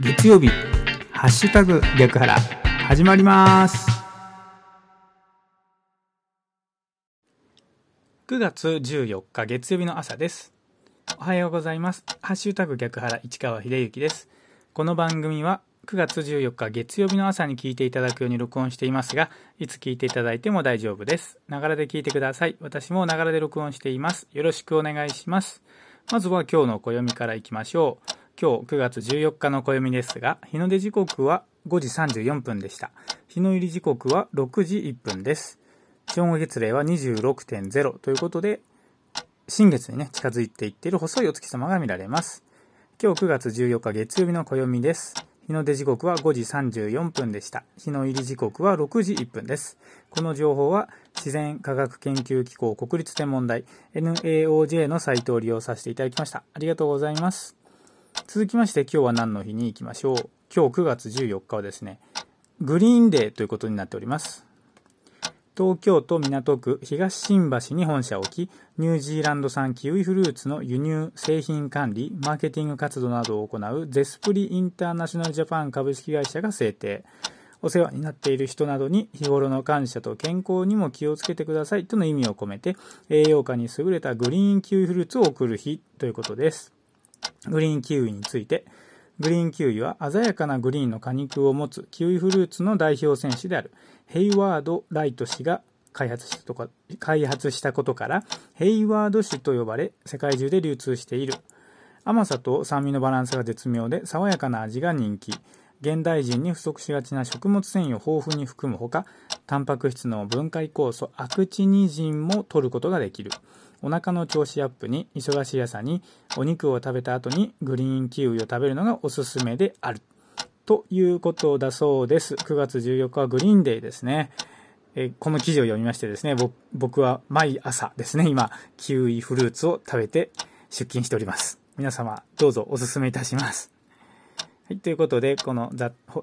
月曜日ハッシュタグ逆腹始まります9月14日月曜日の朝ですおはようございますハッシュタグ逆腹市川秀幸ですこの番組は9月14日月曜日の朝に聞いていただくように録音していますが、いつ聞いていただいても大丈夫です。ながらで聞いてください。私もながらで録音しています。よろしくお願いします。まずは今日の暦からいきましょう。今日9月14日の暦ですが、日の出時刻は5時34分でした。日の入り時刻は6時1分です。正午月齢は26.0ということで、新月にね、近づいていっている細いお月様が見られます。今日9月14日月曜日の暦です。日の出時刻は5時34分でした。日の入り時刻は6時1分です。この情報は自然科学研究機構国立天文台 NAOJ のサイトを利用させていただきました。ありがとうございます。続きまして今日は何の日に行きましょう。今日9月14日はですね、グリーンデーということになっております。東京都港区東新橋に本社を置き、ニュージーランド産キウイフルーツの輸入、製品管理、マーケティング活動などを行うゼスプリインターナショナルジャパン株式会社が制定。お世話になっている人などに日頃の感謝と健康にも気をつけてくださいとの意味を込めて栄養価に優れたグリーンキウイフルーツを贈る日ということです。グリーンキウイについて、グリーンキウイは鮮やかなグリーンの果肉を持つキウイフルーツの代表選手である。ヘイワード・ライト氏が開発したとか開発したことからヘイワード種と呼ばれ世界中で流通している。甘さと酸味のバランスが絶妙で爽やかな味が人気。現代人に不足しがちな食物繊維を豊富に含むほかタンパク質の分解酵素アクチニジンも取ることができる。お腹の調子アップに忙しい朝にお肉を食べた後にグリーンキウイを食べるのがおすすめである。ということだそうです。9月14日はグリーンデーですね。えこの記事を読みましてですね僕は毎朝ですね今キウイフルーツを食べて出勤しております。皆様どうぞおすすめいたします。はい、ということで、この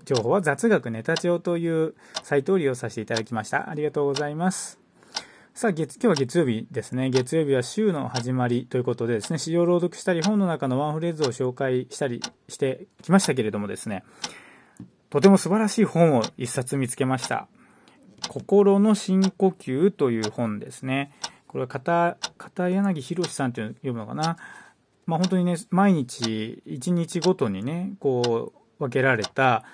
情報は雑学ネタ帳というサイトを利用させていただきました。ありがとうございます。さあ月、今日は月曜日ですね。月曜日は週の始まりということでですね、詩を朗読したり、本の中のワンフレーズを紹介したりしてきましたけれどもですね、とても素晴らしい本を一冊見つけました。心の深呼吸という本ですね。これは片、片柳博さんっていうの読むのかな。まあ本当にね、毎日、一日ごとにね、こう、分けられた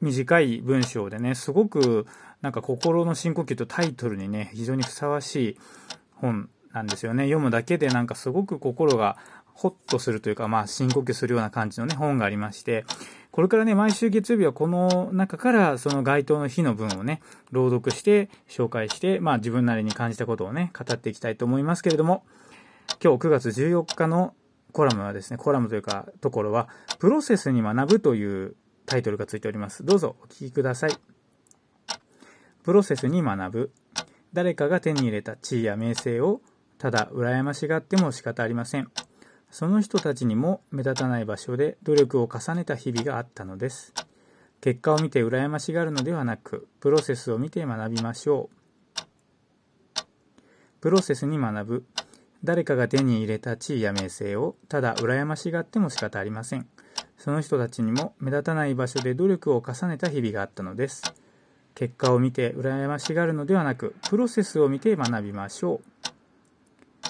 短い文章でね、すごくなんか心の深呼吸とタイトルにね、非常にふさわしい本なんですよね。読むだけでなんかすごく心がホッとするというか、まあ深呼吸するような感じのね、本がありまして、これからね、毎週月曜日はこの中からその該当の日の文をね、朗読して、紹介して、まあ自分なりに感じたことをね、語っていきたいと思いますけれども、今日9月14日のコラムはですね、コラムというか、ところは、プロセスに学ぶというタイトルがついております。どうぞお聞きください。プロセスに学ぶ。誰かが手に入れた地位や名声をただ羨ましがっても仕方ありません。その人たちにも目立たない場所で努力を重ねた日々があったのです。結果を見て羨ましがるのではなく、プロセスを見て学びましょう。プロセスに学ぶ。誰かが手に入れた地位や名声をただ羨ましがっても仕方ありません。その人たちにも目立たない場所で努力を重ねた日々があったのです。結果を見て羨ましがるのではなく、プロセスを見て学びましょう。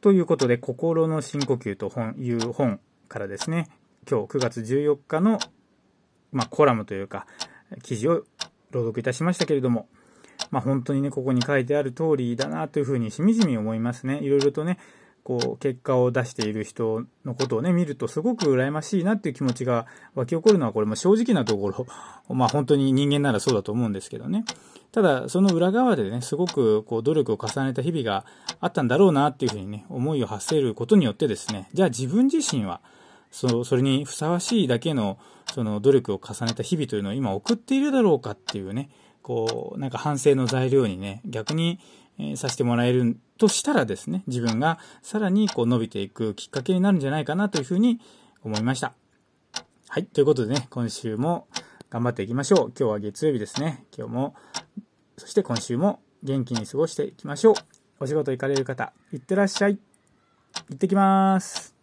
ということで、心の深呼吸という本からですね、今日9月14日の、まあ、コラムというか、記事を朗読いたしましたけれども、まあ、本当にね、ここに書いてある通りだなというふうにしみじみ思いますね。いろいろとね、こう、結果を出している人のことをね、見るとすごく羨ましいなっていう気持ちが湧き起こるのは、これも正直なところ、まあ本当に人間ならそうだと思うんですけどね。ただ、その裏側でね、すごくこう努力を重ねた日々があったんだろうなっていうふうにね、思いを発せることによってですね、じゃあ自分自身は、そそれにふさわしいだけのその努力を重ねた日々というのを今送っているだろうかっていうね、こう、なんか反省の材料にね、逆にえさせてもらえるとしたらですね、自分がさらにこう伸びていくきっかけになるんじゃないかなというふうに思いました。はい。ということでね、今週も頑張っていきましょう。今日は月曜日ですね。今日も、そして今週も元気に過ごしていきましょう。お仕事行かれる方、いってらっしゃい。行ってきます。